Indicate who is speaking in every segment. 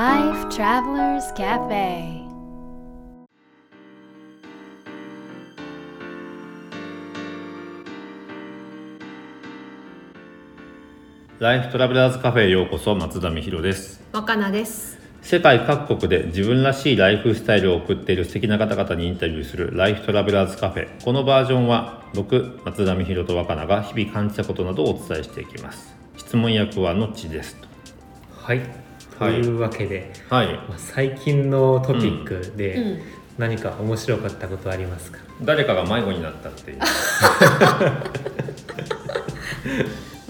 Speaker 1: Life Travelers Cafe.
Speaker 2: ライフトラベラーズカフェへようこそ松田美弘です。
Speaker 3: 若菜です。
Speaker 2: 世界各国で自分らしいライフスタイルを送っている素敵な方々にインタビューするライフトラベラーズカフェこのバージョンは僕松田美弘と若菜が日々感じたことなどをお伝えしていきます。質問役はのっちですと。
Speaker 4: はい。と
Speaker 2: はい。
Speaker 4: いうわけで、
Speaker 2: はい。
Speaker 4: まあ、最近のトピックで
Speaker 3: うん。
Speaker 4: 何か面白かったことありますか、
Speaker 2: 誰かが迷子になったっていう。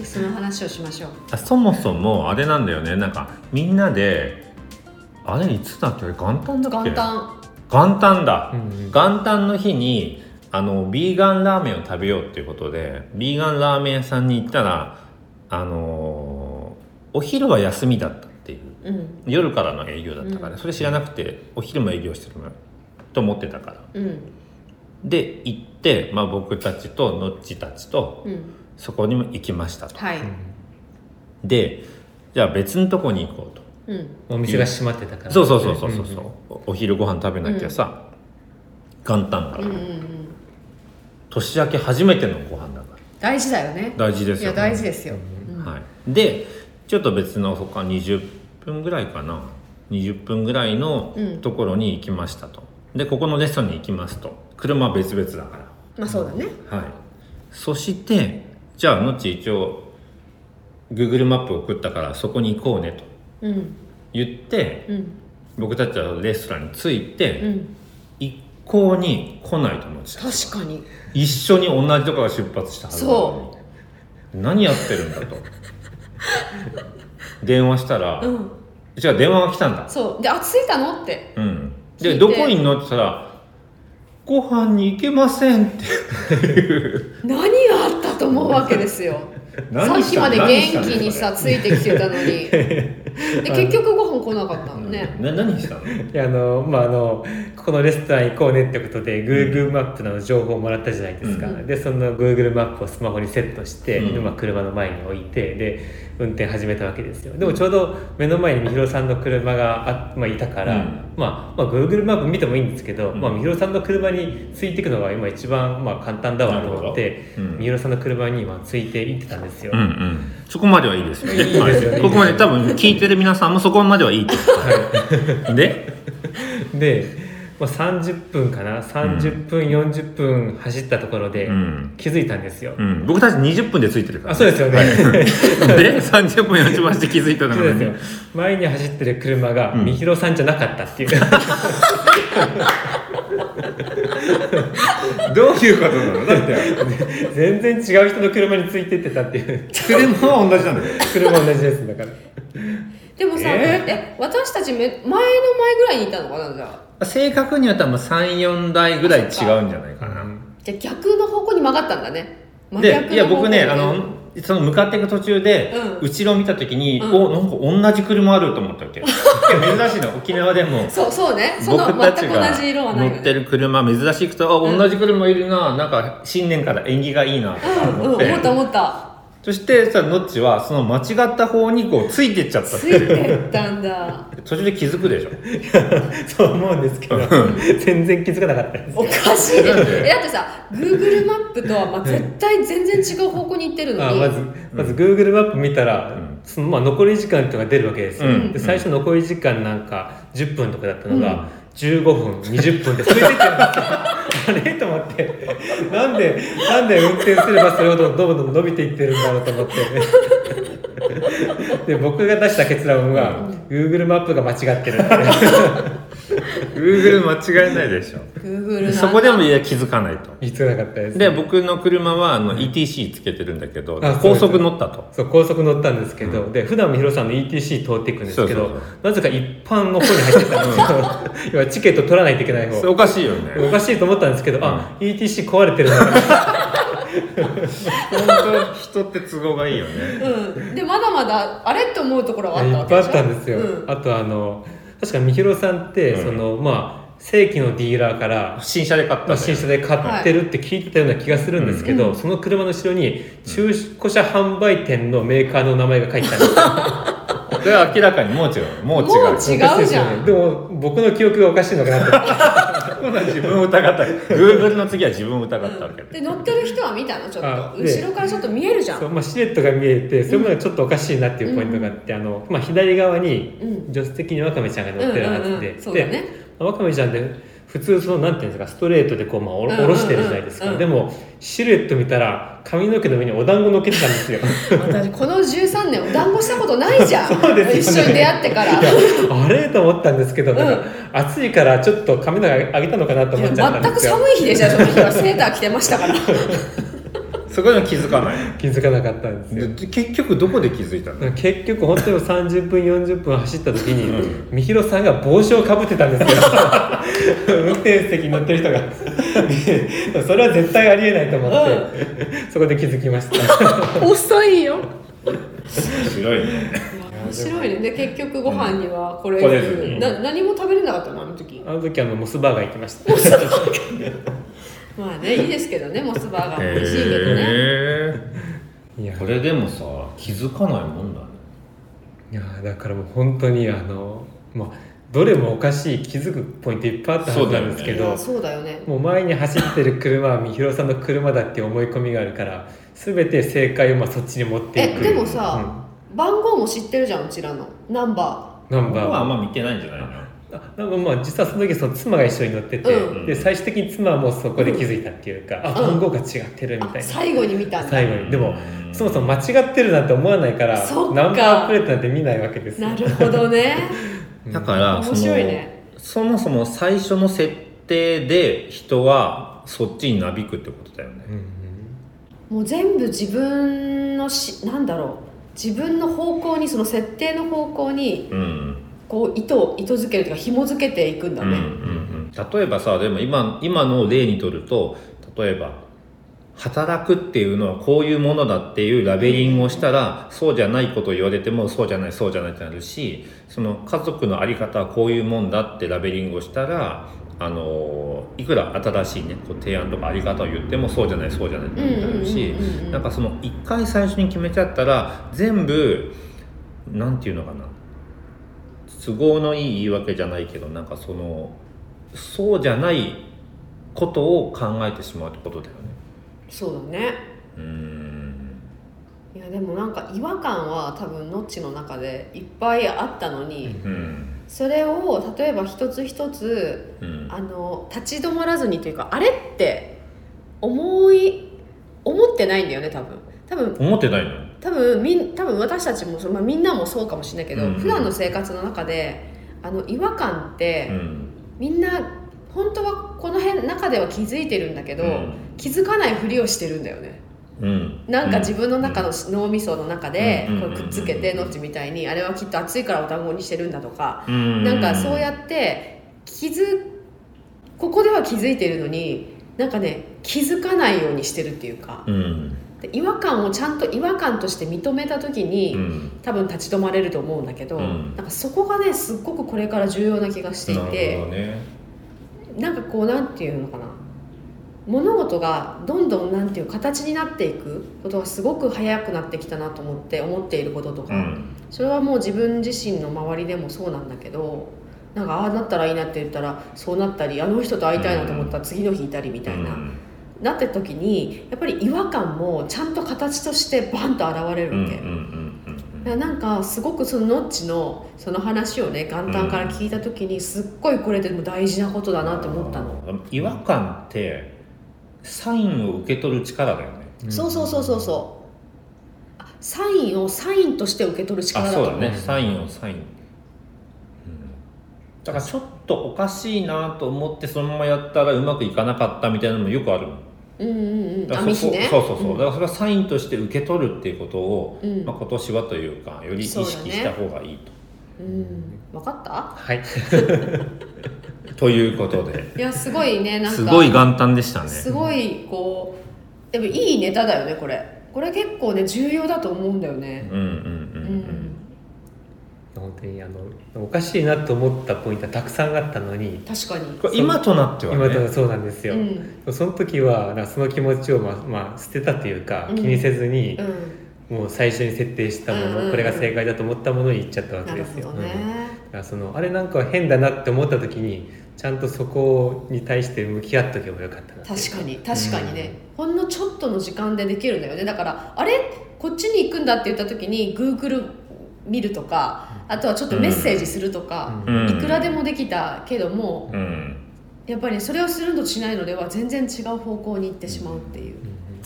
Speaker 3: その話をしましょう。
Speaker 2: あそもそもあれなんだよね。なんかみんなであれいつだっけ？元旦だっけ？
Speaker 3: 元旦。
Speaker 2: 元旦だ、
Speaker 4: うんうん。
Speaker 2: 元旦の日にあのビーガンラーメンを食べようっていうことでビーガンラーメン屋さんに行ったらあのーお昼は休みだったう
Speaker 3: うん。
Speaker 2: 夜からの営業だったから、
Speaker 3: うん。
Speaker 2: それ知らなくてお昼も営業してるのと思ってたから。
Speaker 3: うん。
Speaker 2: で行って、まあ、僕たちとノッチたちと
Speaker 3: うん。
Speaker 2: そこにも行きましたと、
Speaker 3: はい。
Speaker 2: でじゃあ別のとこに行こうと。
Speaker 3: うん。
Speaker 4: お店が閉まってたから、
Speaker 2: そうそうそうそうそう、
Speaker 4: んん
Speaker 2: おお昼ご飯食べなきゃさ、元旦から、
Speaker 3: うんうんうん。
Speaker 2: 年明け初めてのご飯だから。
Speaker 3: 大事だよね。
Speaker 2: 大事ですよ。
Speaker 3: いや大事ですよ。うん。
Speaker 2: はい、でちょっと別の他20分ぐらいかな。20分ぐらいの
Speaker 3: うん。
Speaker 2: ところに行きましたと、でここのレストランに行きますと。車は別々だか
Speaker 3: まあそうだね。
Speaker 2: らはい。そしてじゃあのち一応 Google マップ送ったからそこに行こうねと
Speaker 3: うん。
Speaker 2: 言って
Speaker 3: うん。
Speaker 2: 僕たちはレストランに着いて、
Speaker 3: うん。
Speaker 2: 一向に来ないと思ってた。
Speaker 3: 確かに。
Speaker 2: 一緒に同じところから出発したはずなのに。何やってるんだと電話したら、
Speaker 3: うん。
Speaker 2: じゃあ電話が来たんだ
Speaker 3: そう。で、あ、着いたの？って。
Speaker 2: うん
Speaker 3: 聞いて
Speaker 2: でどこにいんの？って言ったら「ご飯に行けません」って
Speaker 3: 何があったと思うわけですよ。さっきまで元気にさついてきてたのに。で結局ご飯来なかったのね。
Speaker 2: な何したの？
Speaker 4: いやあのまああのここのレストラン行こうねってことで Google マップの情報をもらったじゃないですか、
Speaker 2: うん。
Speaker 4: でその Google マップをスマホにセットして、
Speaker 2: うん。
Speaker 4: でまあ、車の前に置いてで運転始めたわけですよ。でもちょうど目の前にみひろさんの車があ、まあ、いたから、
Speaker 2: うん。
Speaker 4: まあ、まあ Google マップ見てもいいんですけど、
Speaker 2: うん。
Speaker 4: まあ、みひろさんの車についていくのが今一番、まあ、簡単だわと思って、みひろさんの車に今ついて行ってたんですよ、
Speaker 2: うんうん。そこまではいいですよね。
Speaker 4: いいですよね。
Speaker 2: はい。ここまで多分聞いてる皆さんもそこまではいいってことで？
Speaker 4: で、まあ、30分かな？30分、40分走ったところで
Speaker 2: うん。
Speaker 4: 気づいたんですよ、
Speaker 2: うん、僕たち20分でついてるから、
Speaker 4: あそうですよね、
Speaker 2: で30分40分して気づいたのが
Speaker 4: そうですよ。前に走ってる車が
Speaker 2: うん。
Speaker 4: みひろさんじゃなかったっていう、
Speaker 2: どういうことなの？だって。
Speaker 4: 全然違う人の車についてってたっていう。
Speaker 2: 車は同じなんだよ。
Speaker 4: 車同じです。だから。
Speaker 3: でもさ、
Speaker 2: え
Speaker 3: え私たちめ前の前ぐらいにいたのかなじゃあ？
Speaker 2: 正確には多分34台ぐらい違うんじゃないかな、
Speaker 3: じゃあ逆の方向に曲がったんだね。
Speaker 2: でいや僕ねあのその向かっていく途中で、
Speaker 3: うん。
Speaker 2: 後ろを見た時に、
Speaker 3: うん。
Speaker 2: おなんか同じ車あると思ったわけ。珍しいの沖縄でも。
Speaker 3: そうそうね。その
Speaker 2: 僕たち
Speaker 3: 全く
Speaker 2: が
Speaker 3: 同じ色はないよね。
Speaker 2: 乗ってる車珍しくてあ
Speaker 3: うん。
Speaker 2: 同じ車いるな。なんか新年から縁起がいいなとか
Speaker 3: うん、
Speaker 2: 思って、
Speaker 3: 思った思った。
Speaker 2: そしてさノッチはその間違った方にこうついてっちゃった。
Speaker 3: ついてったんだ。
Speaker 2: 途中で気づくでしょ。
Speaker 4: そう思うんですけど。全然気づかなかったです
Speaker 3: おかしい。ね。
Speaker 2: なんで？
Speaker 3: えだってさ、Google マップとはまあ絶対全然違う方向に行ってるのに。
Speaker 4: あまずまず Google マップ見たら、
Speaker 2: うん
Speaker 4: そのまあ、残り時間とか出るわけですよ、
Speaker 2: うん。
Speaker 4: で最初残り時間なんか10分とかだったの
Speaker 3: うん。
Speaker 4: が、15分20分でそれ出てるんですよ。あれ？と思って。なんでなんで運転すればそれほどどんどん伸びていってるんだろうと思って。で僕が出した結論は、Google マップが間違ってるって
Speaker 2: Google 間違いないでしょ。
Speaker 3: Google
Speaker 2: そこでもいや気づかないと。
Speaker 4: 言ってなかったです
Speaker 2: で僕の車はあの ETC つけてるんだけど
Speaker 4: あ
Speaker 2: 高速乗ったと。
Speaker 4: そう高速乗ったんですけど、で普段みひろさんの ETC 通っていくんですけど
Speaker 2: そうそう
Speaker 4: なぜか一般の方に入ってたんですよ要はチケット取らないといけない方。
Speaker 2: おかしいよね。
Speaker 4: おかしいと思ったんですけど、あ ETC 壊れてるな。
Speaker 2: 本当人って都合がいいよね。
Speaker 3: うん。で、まだまだ、あれって思うところはあったわ
Speaker 4: いっぱいあ
Speaker 3: けでしょ
Speaker 4: ったんですよ、
Speaker 3: うん。
Speaker 4: あとあの確かみひろさんって、
Speaker 2: うん。
Speaker 4: そのまあ正規のディーラーから
Speaker 2: 新車で買ったんだよ
Speaker 4: 新車で買ってるって聞いてたような気がするんですけど、
Speaker 3: うん。
Speaker 4: その車の後ろに中古車販売店のメーカーの名前が書いてある。んですよ
Speaker 2: これは明らかにもう違う。もう違う
Speaker 3: もう違う
Speaker 4: おかしいでも僕の記憶がおかしいのかなって。
Speaker 2: 自分を疑った。Google の次は自分を疑ったわけ
Speaker 3: で乗ってる人は見たの？ちょっと。後ろからちょっと見えるじゃ
Speaker 4: そうんまあ、シルエットが見えてそれもちょっとおかしいなっていうポイントがあって、あのまあ、左側に
Speaker 3: うん。
Speaker 4: 助手席にワカメちゃんが乗ってるはずで、
Speaker 3: うんうんうんそうだね。
Speaker 4: でワカメちゃんで普通そのなんていうんですかストレートでこう、まあ、おろしてるじゃないですか、
Speaker 3: うん
Speaker 4: でもシルエット見たら髪の毛の上にお団子乗っけてたんですよ。
Speaker 3: 私この13年お団子したことないじゃん。
Speaker 4: そうですよね。
Speaker 3: 一緒に出会ってから。
Speaker 4: あれと思ったんですけど、なんか暑いからちょっと髪の毛上げたのかなと思っちゃったん
Speaker 3: 全く
Speaker 4: ですよ。
Speaker 3: 寒い日でした。よその日はセーター着てましたから
Speaker 2: そこでも気づかない。
Speaker 4: 気づかなかったんですよ。
Speaker 2: で結局どこで気づいたの？
Speaker 4: 結局本当に30分40分走った時に、
Speaker 2: う
Speaker 4: みひろさんが帽子をかぶってたんですよ。運転席に乗ってる人が。で それは絶対ありえないと思って、そこで気づきました。
Speaker 3: 遅いよ。
Speaker 2: 白いね。
Speaker 3: 面白いね。で結局ご飯にはこれ。
Speaker 2: これずに
Speaker 3: な何も食べれなかったの？あの時。
Speaker 4: あの時あのモスバーガー行きました
Speaker 3: まあねいいですけどねモスバーガーも。美味しいけどね。
Speaker 2: へ
Speaker 4: いや。
Speaker 2: えこれでもさ気づかないもんだね。
Speaker 4: いやだからもう本当にあのまあどれもおかしい気づくポイントいっぱいあったはずなんですけど、
Speaker 3: そうだよね。
Speaker 4: もう前に走ってる車はみひろさんの車だっていう思い込みがあるから全て正解をまあそっちに持っていく。
Speaker 3: えでもさ、番号も知ってるじゃんうちらの。ナンバ
Speaker 4: うん、ナンバー
Speaker 2: 僕はあんま見てないんじゃないの？
Speaker 4: あなんかまあ実はその時その妻が一緒に乗ってて、
Speaker 3: うん。
Speaker 4: で最終的に妻はもうそこで気づいたっていうか、あ
Speaker 3: うん。
Speaker 4: 番号が違ってるみたいな、
Speaker 3: 最後に見た
Speaker 4: 最後に。でも
Speaker 2: うん。
Speaker 4: そもそも間違ってるなんて思わないからナンバープレートなんて見ないわけですよ。
Speaker 3: なるほどね。
Speaker 2: だからそ
Speaker 3: 面
Speaker 2: の
Speaker 3: 白いね。
Speaker 2: そもそも最初の設定で人はそっちになびくってことだよね。
Speaker 4: うんうん。
Speaker 3: もう全部自分のしなんだろう。自分の方向にその設定の方向に
Speaker 2: うん
Speaker 3: こう糸糸づけるというか紐づけていくんだね、
Speaker 2: うんうんうん。例えばさでも今今の例にとると例えば働くっていうのはこういうものだっていうラベリングをしたらそうじゃないことを言われてもそうじゃないそうじゃないってなるしその家族の在り方はこういうもんだってラベリングをしたらあのいくら新しいねこう提案とか在り方を言ってもそうじゃないそうじゃないってなるしなんかその一回最初に決めちゃったら全部なんていうのかな都合のいい言い訳じゃないけどなんかそのそうじゃないことを考えてしまうってことだよね。
Speaker 3: そうだね。
Speaker 2: うーん。
Speaker 3: いやでもなんか違和感は多分ノッチの中でいっぱいあったのに、
Speaker 2: うん。
Speaker 3: それを例えば一つ一つ
Speaker 2: うん。
Speaker 3: あの立ち止まらずにというかあれって思い思ってないんだよね多分多分
Speaker 2: 思ってないの？
Speaker 3: 多分みん多分私たちもまあ、みんなもそうかもしれないけど、
Speaker 2: うん。
Speaker 3: 普段の生活の中であの違和感って、
Speaker 2: うん。
Speaker 3: みんな本当はこの辺中では気づいてるんだけど、
Speaker 2: うん。
Speaker 3: 気づかないふりをしてるんだよね。
Speaker 2: うん。
Speaker 3: なんか自分の中の脳みその中で
Speaker 2: うん。
Speaker 3: これくっつけてノッチみたいにあれはきっと暑いからお団子にしてるんだとか
Speaker 2: うん。
Speaker 3: なんかそうやって気づここでは気づいてるのになんかね気づかないようにしてるっていうか。
Speaker 2: うん。
Speaker 3: で違和感をちゃんと違和感として認めた時に、
Speaker 2: うん。
Speaker 3: 多分立ち止まれると思うんだけど、
Speaker 2: うん。
Speaker 3: なんかそこがねすっごくこれから重要な気がしていて
Speaker 2: どね。
Speaker 3: なんかこうなんていうのかな。物事がどんどんなんていう形になっていくことがすごく早くなってきたなと思って思っていることとか、
Speaker 2: うん。
Speaker 3: それはもう自分自身の周りでもそうなんだけどなんかああなったらいいなって言ったらそうなったりあの人と会いたいなと思ったら次の日いたりみたいな、
Speaker 2: うん
Speaker 3: なって時にやっぱり違和感もちゃんと形としてバンと現れるわけ。
Speaker 2: うんうんうん
Speaker 3: だからなんかすごくそのノッチのその話をね元旦から聞いた時にすっごいこれでも大事なことだなって思ったの、
Speaker 2: 違和感ってサインを受け取る力だよね。
Speaker 3: そうそうそうそうそう。あサインをサインとして受け取る力
Speaker 2: あそう
Speaker 3: だと思う。
Speaker 2: だね。サインをサイン、うん、だからちょっとおかしいなと思ってそのままやったらうまくいかなかったみたいなのもよくあるの
Speaker 3: うんうんうん。
Speaker 2: だからそこ
Speaker 3: 網日ね。
Speaker 2: そうそうそう、
Speaker 3: ん。
Speaker 2: だからそれはサインとして受け取るっていうことを、
Speaker 3: うん。
Speaker 2: まあ、今年はというかより意識した方がいいと、
Speaker 3: うん。分かった？
Speaker 4: はい。
Speaker 2: ということで。
Speaker 3: いやすごいねなんか。
Speaker 2: すごい元旦でしたね。
Speaker 3: すごいこうでもいいネタだよねこれ。これ結構ね重要だと思うんだよね。
Speaker 2: うんうんうんう
Speaker 3: うん
Speaker 4: 当にあのおかしいなと思ったポイントはたくさんあったのに
Speaker 3: 確かに。
Speaker 2: これ今となってはね。
Speaker 4: 今とそうなんですよ、
Speaker 3: うん。
Speaker 4: その時はなんかその気持ちを、まあまあ、捨てたというか
Speaker 3: うん。
Speaker 4: 気にせずに、
Speaker 3: うん。
Speaker 4: もう最初に設定したもの、
Speaker 3: うんうんうん。
Speaker 4: これが正解だと思ったものに行っちゃったわけですよ。
Speaker 3: ほどね、
Speaker 4: うん。だからそのあれなんか変だなって思った時にちゃんとそこに対して向き合っとけばよかったな
Speaker 3: 確かに確かにね、ほんのちょっとの時間でできるんだよね。だからあれ？こっちに行くんだって言った時に Google 見るとかあとはちょっとメッセージするとか、
Speaker 2: うん。
Speaker 3: いくらでもできたけども、
Speaker 2: うん。
Speaker 3: やっぱりそれをするのとしないのでは全然違う方向に行ってしまうっていう、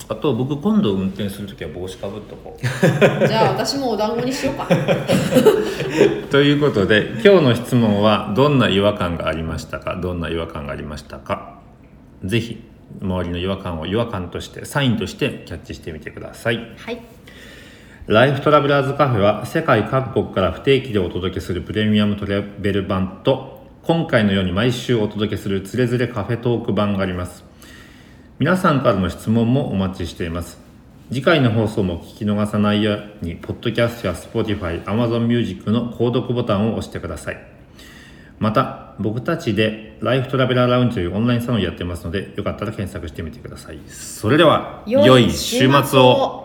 Speaker 2: あと僕今度運転する時は帽子かぶっとこう。
Speaker 3: じゃあ私もお団子にしようか。
Speaker 2: ということで今日の質問はどんな違和感がありましたか？どんな違和感がありましたか？ぜひ周りの違和感を違和感としてサインとしてキャッチしてみてください。
Speaker 3: はい
Speaker 2: ライフトラベラーズカフェは世界各国から不定期でお届けするプレミアムトラベル版と今回のように毎週お届けするつれづれカフェトーク版があります。皆さんからの質問もお待ちしています。次回の放送も聞き逃さないようにポッドキャストや Spotify、Amazon Music の購読ボタンを押してください。また僕たちでライフトラベラーラウンジというオンラインサロンやってますのでよかったら検索してみてください。それでは良い週末を。